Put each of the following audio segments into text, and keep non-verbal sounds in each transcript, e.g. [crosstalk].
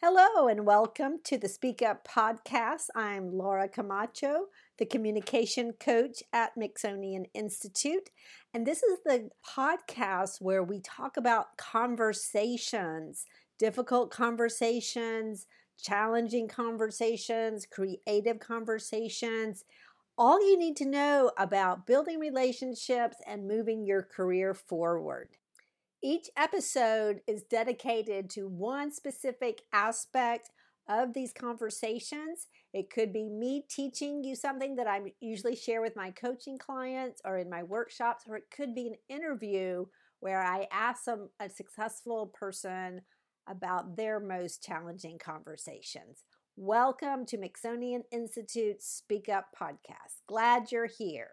Hello, and welcome to the Speak Up podcast. I'm Laura Camacho, the communication coach at Mixonian Institute. And this is the podcast where we talk about conversations, difficult conversations, challenging conversations, creative conversations. All you need to know about building relationships and moving your career forward. Each episode is dedicated to one specific aspect of these conversations. It could be me teaching you something that I usually share with my coaching clients or in my workshops, or it could be an interview where I ask some, a successful person about their most challenging conversations. Welcome to Mixonian Institute Speak Up podcast. Glad you're here.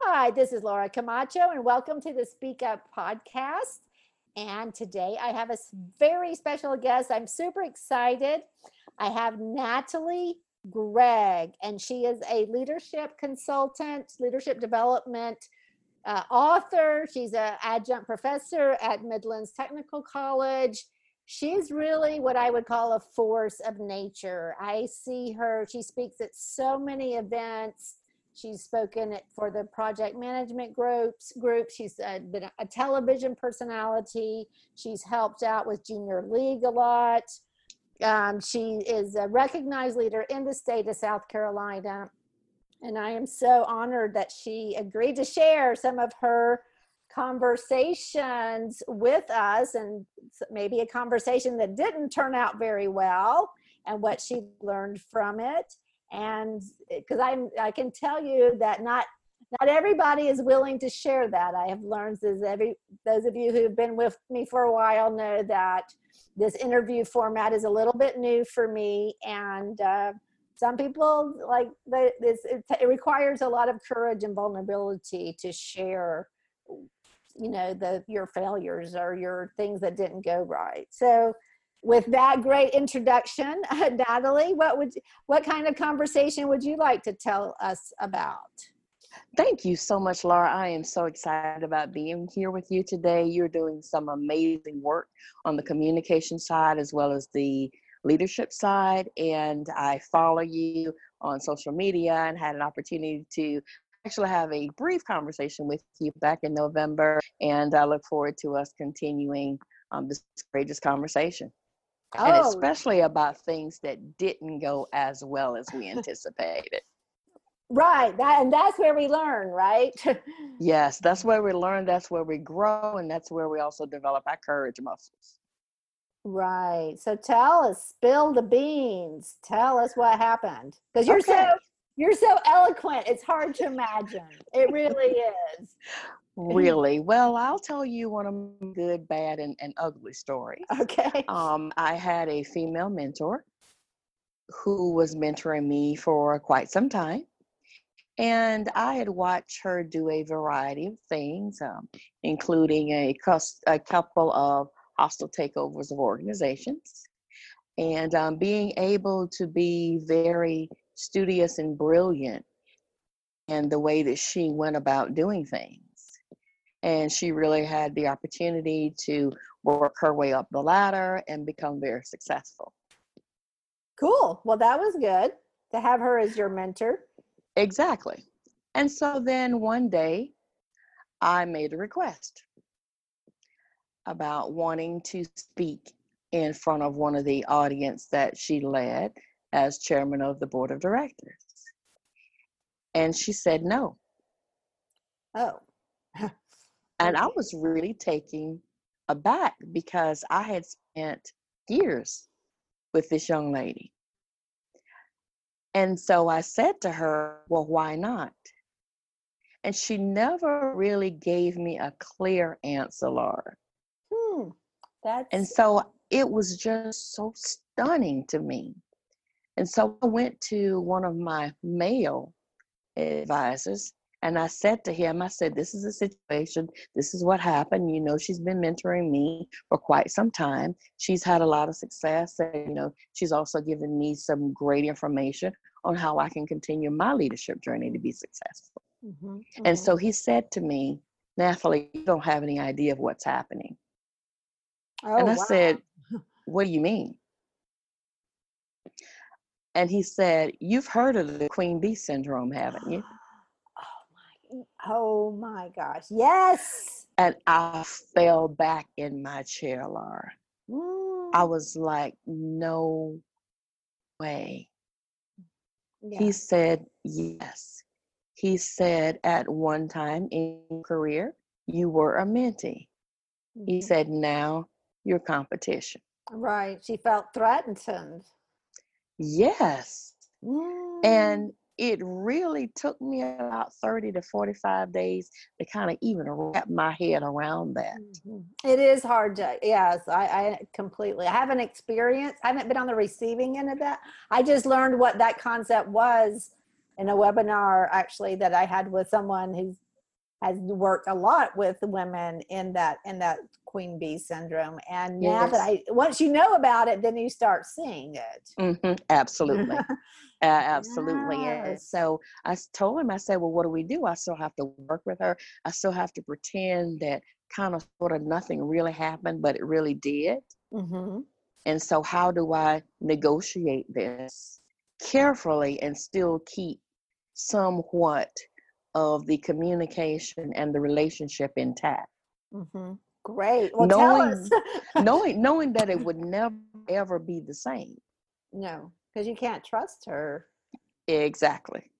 Hi, this is Laura Camacho, and welcome to the Speak Up podcast. And today I have a very special guest. I'm super excited. I have Natalie Gregg, and she is a leadership consultant, leadership development uh, author. She's an adjunct professor at Midlands Technical College. She's really what I would call a force of nature. I see her, she speaks at so many events She's spoken for the project management groups. Group. She's uh, been a television personality. She's helped out with Junior League a lot. Um, she is a recognized leader in the state of South Carolina. And I am so honored that she agreed to share some of her conversations with us and maybe a conversation that didn't turn out very well and what she learned from it and because i'm i can tell you that not not everybody is willing to share that. I have learned as every those of you who've been with me for a while know that this interview format is a little bit new for me. And uh, some people like this it, it requires a lot of courage and vulnerability to share you know the your failures or your things that didn't go right. So with that great introduction, [laughs] Natalie, what would what kind of conversation would you like to tell us about? Thank you so much, Laura. I am so excited about being here with you today. You're doing some amazing work on the communication side as well as the leadership side, and I follow you on social media and had an opportunity to actually have a brief conversation with you back in November, and I look forward to us continuing um, this courageous conversation and oh. especially about things that didn't go as well as we anticipated. Right. That and that's where we learn, right? [laughs] yes, that's where we learn, that's where we grow, and that's where we also develop our courage muscles. Right. So tell us, spill the beans. Tell us what happened. Because you're okay. so you're so eloquent. It's hard to imagine. It really is. Really? Well, I'll tell you one of my good, bad, and, and ugly stories. Okay. Um, I had a female mentor who was mentoring me for quite some time. And I had watched her do a variety of things, um, including a, a couple of hostile takeovers of organizations. And um, being able to be very studious and brilliant and the way that she went about doing things and she really had the opportunity to work her way up the ladder and become very successful. Cool. Well, that was good to have her as your mentor. Exactly. And so then one day I made a request about wanting to speak in front of one of the audience that she led as chairman of the board of directors. And she said no. Oh. [laughs] And I was really taken aback because I had spent years with this young lady. And so I said to her, Well, why not? And she never really gave me a clear answer, Laura. Hmm. That's... And so it was just so stunning to me. And so I went to one of my male advisors and I said to him, I said, This is a situation. This is what happened. You know, she's been mentoring me for quite some time. She's had a lot of success. And, you know, she's also given me some great information on how I can continue my leadership journey to be successful. Mm-hmm, mm-hmm. And so he said to me, Natalie, you don't have any idea of what's happening. Oh, and I wow. said, [laughs] What do you mean? And he said, You've heard of the queen bee syndrome, haven't you? Oh my, gosh. Yes. And I fell back in my chair, Laura. Mm, I was like, No way. yeah. He said, Yes. He said, At one time in your career, you were a mentee. He Mhm. said, Now you're competition. Right. She felt threatened. Yes. Mm. And it really took me about 30 to 45 days to kind of even wrap my head around that. Mhm. It is hard to, yes, I, I completely, I haven't experienced, I haven't been on the receiving end of that. I just learned what that concept was in a webinar actually that I had with someone who has worked a lot with women in that in that queen bee syndrome and now that i once you know about it then you start seeing it hmm Absolutely. [laughs] Uh, absolutely. And Yes. so I told him, I said, well, what do we do? I still have to work with her. I still have to pretend that kind of sort of nothing really happened, but it really did. hmm And so, how do I negotiate this carefully and still keep somewhat of the communication and the relationship intact? hmm great well us knowing [laughs] knowing that it would never ever be the same. no because you can't trust her Exactly.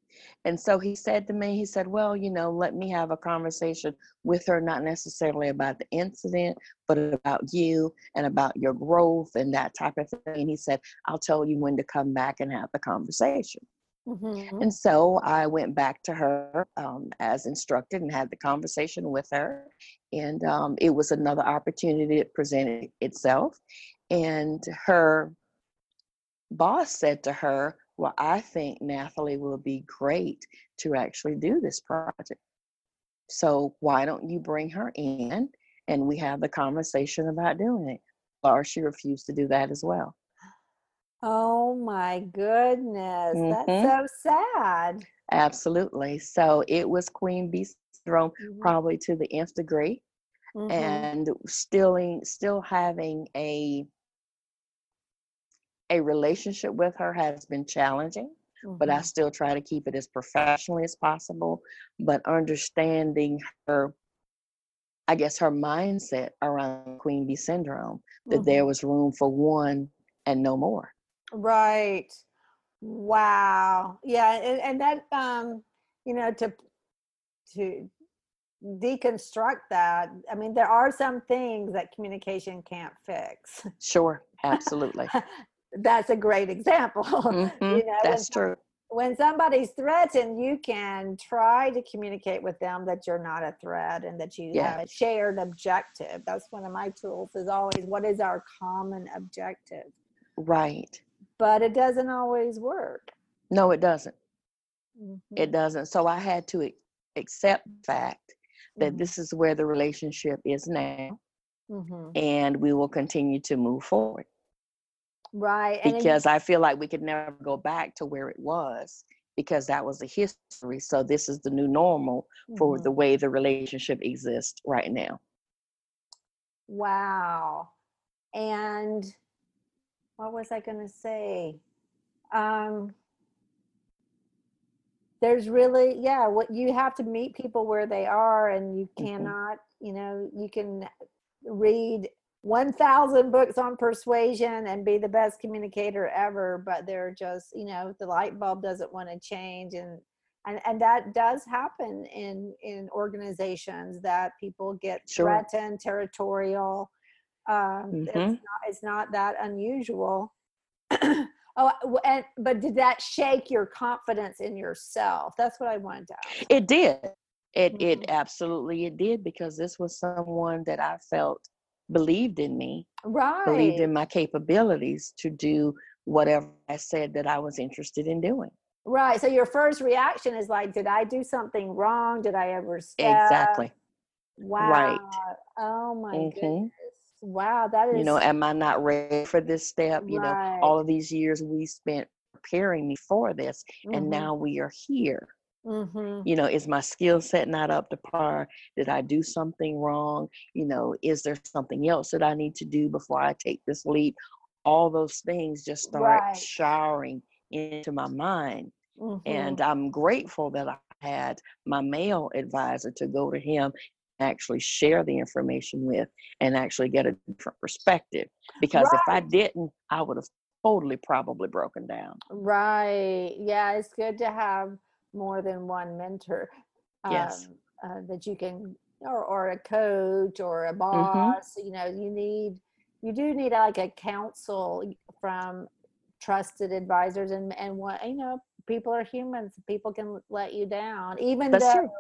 And so he said to me, he said, Well, you know, let me have a conversation with her, not necessarily about the incident, but about you and about your growth and that type of thing. And he said, I'll tell you when to come back and have the conversation. Mhm. And so I went back to her um, as instructed and had the conversation with her. And um, it was another opportunity that presented itself. And her boss said to her, Well, I think Natalie will be great to actually do this project. So why don't you bring her in and we have the conversation about doing it? Or she refused to do that as well. oh my goodness Mhm. that's so sad Absolutely. So it was Queen Bee syndrome Mhm. probably to the nth degree. Mhm. and still still having a a relationship with her has been challenging but i Mhm. still try to keep it as professionally as possible but understanding her i guess her mindset around queen bee syndrome that there Mhm. was room for one and no more Right. Wow. Yeah, and, and that um, you know, to to deconstruct that, I mean, there are some things that communication can't fix. sure [laughs] absolutely That's a great example. [laughs] Mhm, You know, that's when, true when somebody's threatened, you can try to communicate with them that you're not a threat and that you Yeah. have a shared objective. That's one of my tools is always what is our common objective? right But it doesn't always work. no it doesn't Mhm. it doesn't so i had to accept the fact that Mhm. this is where the relationship is now Mhm. and we will continue to move forward Right. You- because I feel like we could never go back to where it was because that was the history. So this is the new normal for Mhm. the way the relationship exists right now. Wow. And what was I going to say? Um, there's really, yeah, what you have to meet people where they are, and you Mhm. cannot, you know, you can read 1,000 books on persuasion and be the best communicator ever, but they're just, you know, the light bulb doesn't want to change. And and, and that does happen in in organizations that people get Sure. threatened territorial um it's Mhm. not it's not that unusual [clears throat] oh and but did that shake your confidence in yourself that's what i wanted to ask It did. It it Mhm. absolutely it did because this was someone that I felt believed in me, right believed in my capabilities to do whatever I said that I was interested in doing. right so your first reaction is like did i do something wrong did i overstep Exactly. wow oh my Mhm. goodness wow that is You know, am I not ready for this step? You know, all of these years we spent preparing me for this and now we are here. Hmm you know is my skill set not up to par did i do something wrong you know is there something else that i need to do before i take this leap all those things just start Right. showering into my mind. Mhm. And I'm grateful that I had my male advisor to go to him and actually share the information with and actually get a different perspective. Because if I didn't, I would have totally probably broken down. Right. Yeah, it's good to have more than one mentor. Yes. Um, uh, that you can, or, or a coach or a Mm-hmm. boss. You know, you need, you do need like a counsel from trusted advisors, and and what you know, people are humans. People can let you down, even That's though. true.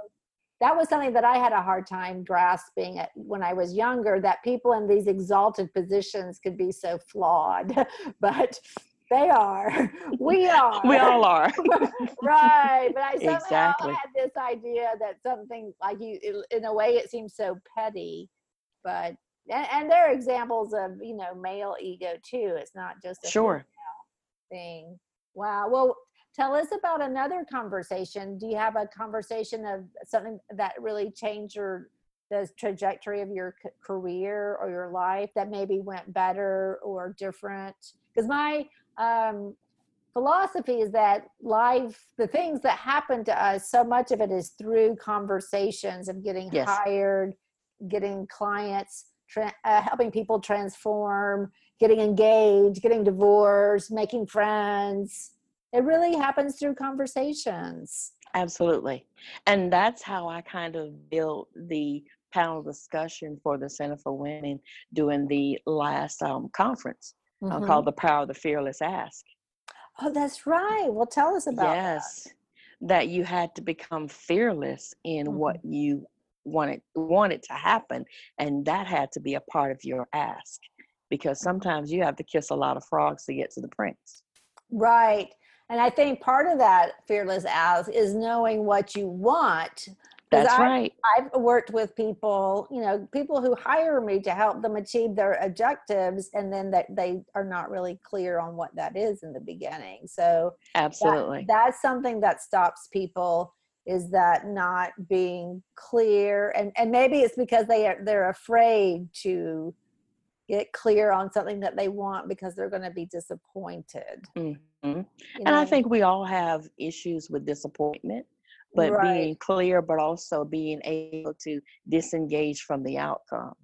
That was something that I had a hard time grasping at, when I was younger. That people in these exalted positions could be so flawed, [laughs] but they are. [laughs] We are. We all are. [laughs] right but i somehow Exactly. had this idea that something like you in a way it seems so petty but and, and there are examples of you know male ego too it's not just a Sure. thing wow well tell us about another conversation do you have a conversation of something that really changed your the trajectory of your career or your life that maybe went better or different because my um philosophy is that life the things that happen to us so much of it is through conversations of getting Yes. hired getting clients tra- uh, helping people transform getting engaged getting divorced making friends it really happens through conversations Absolutely. And that's how I kind of built the panel discussion for the Center for Women during the last um, conference uh, Mhm. called The Power of the Fearless Ask. oh that's right well tell us about yes. That you had to become fearless in Mhm. what you wanted wanted to happen. And that had to be a part of your ask. Because sometimes you have to kiss a lot of frogs to get to the prince. Right. And I think part of that fearless ask is knowing what you want. That's I- right. I've worked with people, you know, people who hire me to help them achieve their objectives, and then that they are not really clear on what that is in the beginning. So that- Absolutely. that's something that stops people is that not being clear, and and maybe it's because they are they're afraid to get clear on something that they want because they're going to be disappointed. Mhm. you And I think we all have issues with disappointment, but Right. being clear, but also being able to disengage from the outcome.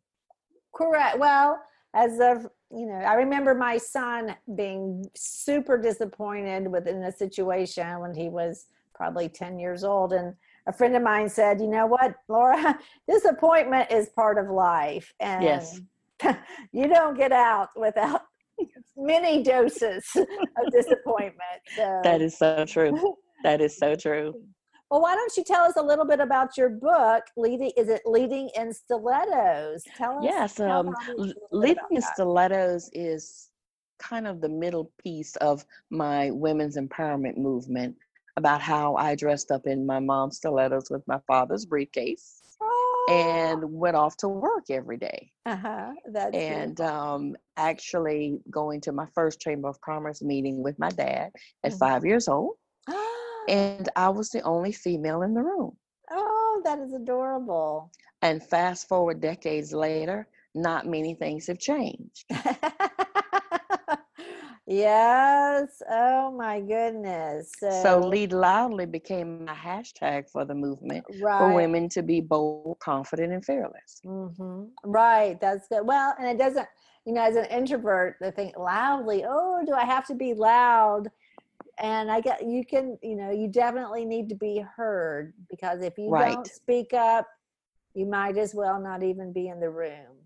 Correct. Well, as of you know, I remember my son being super disappointed within a situation when he was probably 10 years old. And a friend of mine said, you know what, Laura, [laughs] disappointment is part of life. And Yes. [laughs] you don't get out without [laughs] many doses of disappointment. So That is so true. That is so true. Well, why don't you tell us a little bit about your book, Leading is it Leading in Stilettos? Tell us Yes, um, our audience a L- little bit Leading in. Stilettos is kind of the middle piece of my women's empowerment movement about how I dressed up in my mom's stilettos with my father's briefcase and went off to work every day. uh-huh that's and um, actually going to my first Chamber of Commerce meeting with my dad at Mhm. five years old. And I was the only female in the room. oh that is adorable And fast forward decades later, not many things have changed. [laughs] yes oh my goodness so, So, Lead Loudly became my hashtag for the movement right for women to be bold, confident, and fearless. hmm Right. That's good. Well, and it doesn't, you know, as an introvert, they think loudly, oh, do I have to be loud? And I get, you can, you know, you definitely need to be heard because if you Right. don't speak up, you might as well not even be in the room.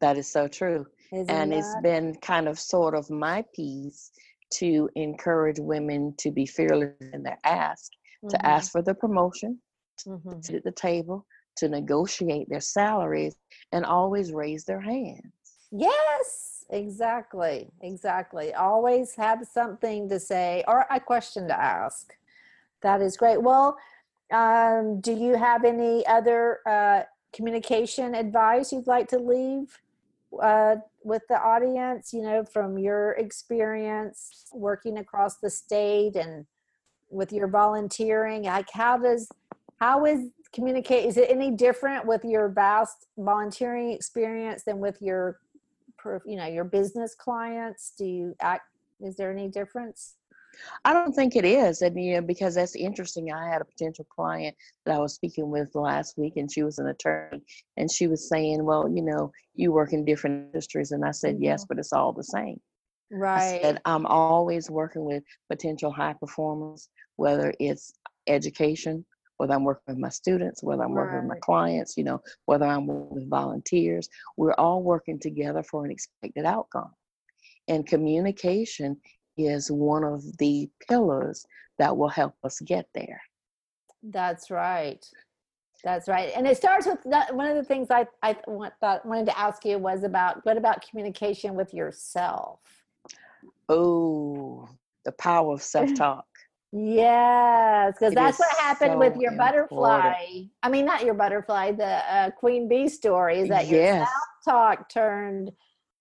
That is so true. Isn't and it's been kind of sort of my piece to encourage women to be fearless in their ask, to Mhm, ask for the promotion, mhm. sit at the table, to negotiate their salaries, and always raise their hands. Yes, exactly. Exactly. Always have something to say or a question to ask. That is great. Well, um, do you have any other uh, communication advice you'd like to leave uh, with the audience? You know, from your experience working across the state and with your volunteering, like how does how is communicate? Is it any different with your vast volunteering experience than with your you know your business clients do you act is there any difference I don't think it is. And yeah, because that's interesting. I had a potential client that I was speaking with last week, and she was an attorney, and she was saying, "Well, you know, you work in different industries," and I said. "Yes, mm-hmm. but it's all the same." I right said, "I'm always working with potential high performers, whether it's education, whether I'm working with my students, whether I'm working with my clients, you know, whether I'm working with volunteers. We're all working together for an expected outcome." And communication is one of the pillars that will help us get there. That's right. That's right. And it starts with that, one of the things I I want, thought wanted to ask you was about what about communication with yourself? Oh, the power of self talk. Yes, because that's what happened with your important. butterfly. I mean, not your butterfly, the uh, queen bee story. Is that your self-talk turned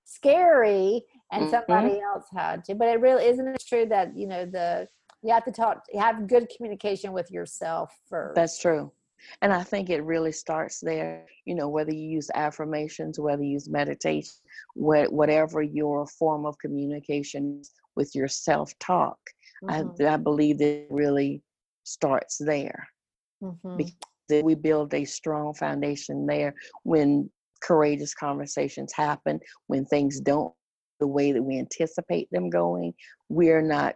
scary, and Mhm. somebody else had to. But it really isn't it true that you know the you have to talk, have good communication with yourself first. That's true. And I think it really starts there, you know, whether you use affirmations, whether you use meditation, wha- whatever your form of communication with your self talk. Mhm, I, I believe that it really starts there. mhm. because we build a strong foundation there when courageous conversations happen when things don't the way that we anticipate them going we're not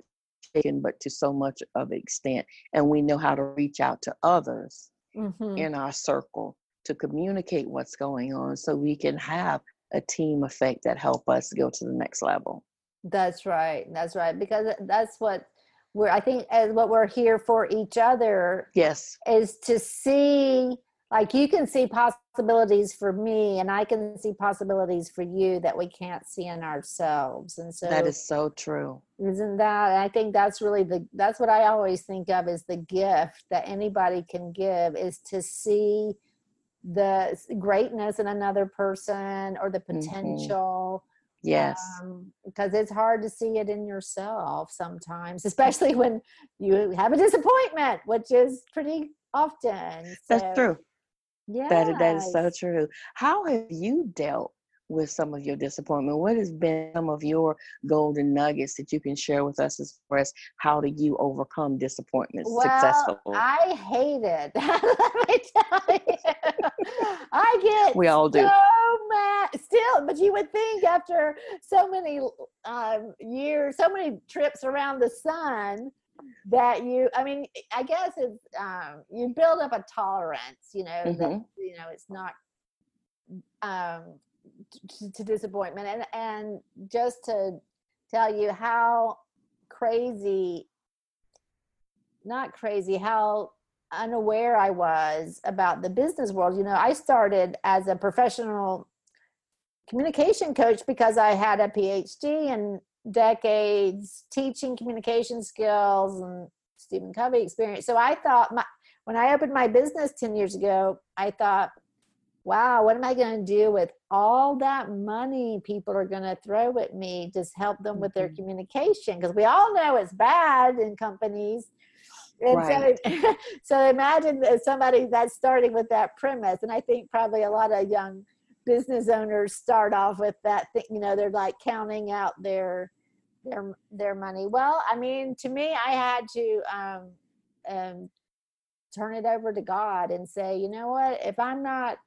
shaken but to so much of extent and we know how to reach out to others Mhm. in our circle to communicate what's going on so we can have a team effect that help us go to the next level That's right. That's right. Because that's what we're, I think, as what we're here for each other yes is to see, like, you can see possibilities for me, and I can see possibilities for you that we can't see in ourselves. And so, that is so true isn't that? I think that's really the, that's what I always think of as the gift that anybody can give is to see the greatness in another person or the Mhm. potential yes um, because it's hard to see it in yourself sometimes, especially when you have a disappointment, which is pretty often. that's true Yeah, That that is so true. How have you dealt with some of your disappointment? What has been some of your golden nuggets that you can share with us as far as how do you overcome disappointment Well, successfully? I hate it. [laughs] Let me tell you, I get we all do. so mad still but you would think after so many um, years so many trips around the sun that you i mean i guess it's um, you build up a tolerance you know that Mhm. you know it's not um to, to disappointment and and just to tell you how crazy not crazy how unaware i was about the business world you know i started as a professional communication coach because i had a phd and decades teaching communication skills and stephen covey experience so i thought my when i opened my business 10 years ago i thought wow, what am I going to do with all that money people are going to throw at me Just help them with their Mhm. communication? Because we all know it's bad in companies. And Right. so, [laughs] so imagine that somebody that's starting with that premise. And I think probably a lot of young business owners start off with that thing, you know, they're like counting out their their their money. Well, I mean, to me, I had to um, um, turn it over to God and say, you know what, if I'm not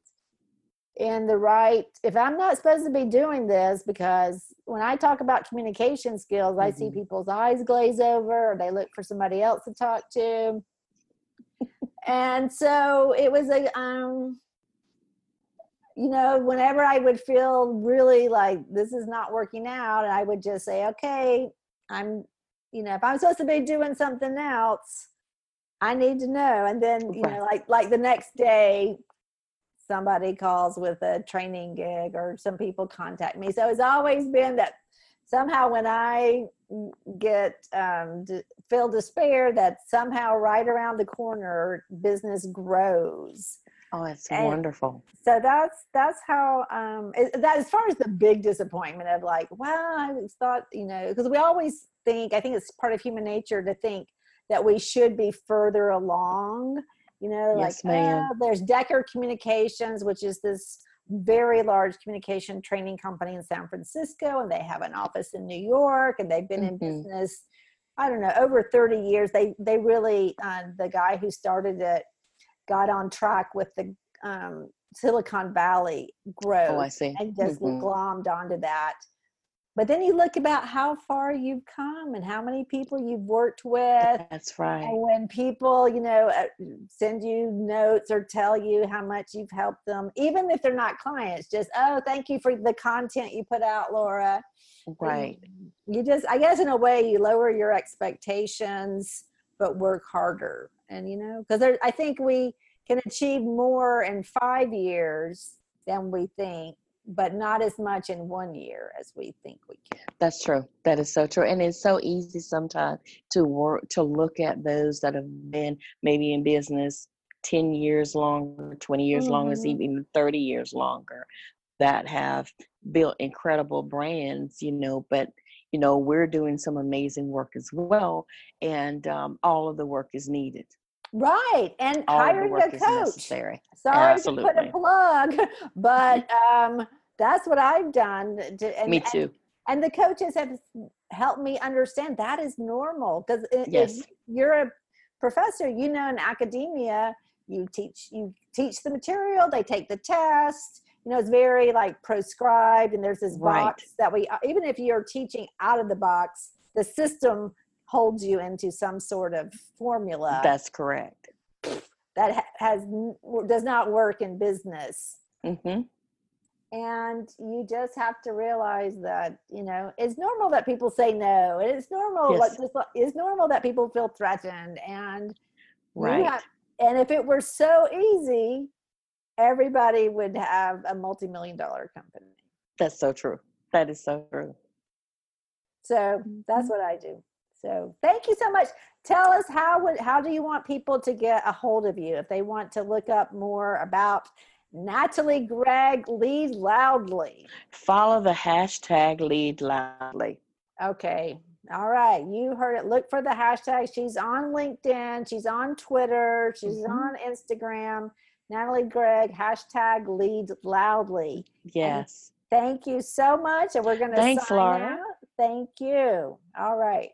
in the right if i'm not supposed to be doing this because when i talk about communication skills i see Mhm. people's eyes glaze over or they look for somebody else to talk to and so it was a um you know whenever i would feel really like this is not working out i would just say okay i'm you know if i'm supposed to be doing something else i need to know. And then you know like like the next day somebody calls with a training gig or some people contact me. So it's always been that somehow when i get um, d- feel despair that somehow right around the corner business grows Oh, it's wonderful. so that's that's how um it, that as far as the big disappointment of like well i thought you know because we always think i think it's part of human nature to think that we should be further along you know Yes, like oh, there's decker communications which is this very large communication training company in San Francisco, and they have an office in New York, and they've been mm-hmm. in business. I don't know over 30 years. They they really uh, the guy who started it got on track with the um, Silicon Valley growth. Oh, I see. And just mm-hmm. glommed onto that. But then you look about how far you've come and how many people you've worked with. That's right. And when people, you know, uh, send you notes or tell you how much you've helped them, even if they're not clients, just, oh, thank you for the content you put out, Laura. Right. You just, I guess, in a way, you lower your expectations, but work harder. And, you know, because I think we can achieve more in five years than we think but not as much in one year as we think we can. That's true. That is so true. And it's so easy sometimes to work to look at those that have been maybe in business 10 years longer, 20 years mm-hmm. longer, even 30 years longer that have built incredible brands, you know, but you know, we're doing some amazing work as well. And um, all of the work is needed. Right. And All hiring a coach. Necessary. Sorry Absolutely. to put a plug, [laughs] but um, that's what I've done. To, and, me too. And, and, the coaches have helped me understand that is normal because yes. if you're a professor, you know, in academia, you teach you teach the material, they take the test. You know, it's very like prescribed, and there's this right. box that we even if you're teaching out of the box, the system holds you into some sort of formula. That's correct. That has does not work in business. Mm-hmm. And you just have to realize that you know it's normal that people say no. and It's normal. Yes. it's normal that people feel threatened, and right. Have, and if it were so easy, everybody would have a multi-million dollar company. That's so true. That is so true. So that's what I do. So thank you so much. Tell us how would how do you want people to get a hold of you if they want to look up more about Natalie Gregg Lead Loudly? Follow the hashtag Lead Loudly. Okay. All right. You heard it. Look for the hashtag. She's on LinkedIn. She's on Twitter. She's mm-hmm. on Instagram. Natalie Gregg, hashtag lead loudly. Yes. And thank you so much. And we're going to Thanks, sign Laura. out. Thank you. All right.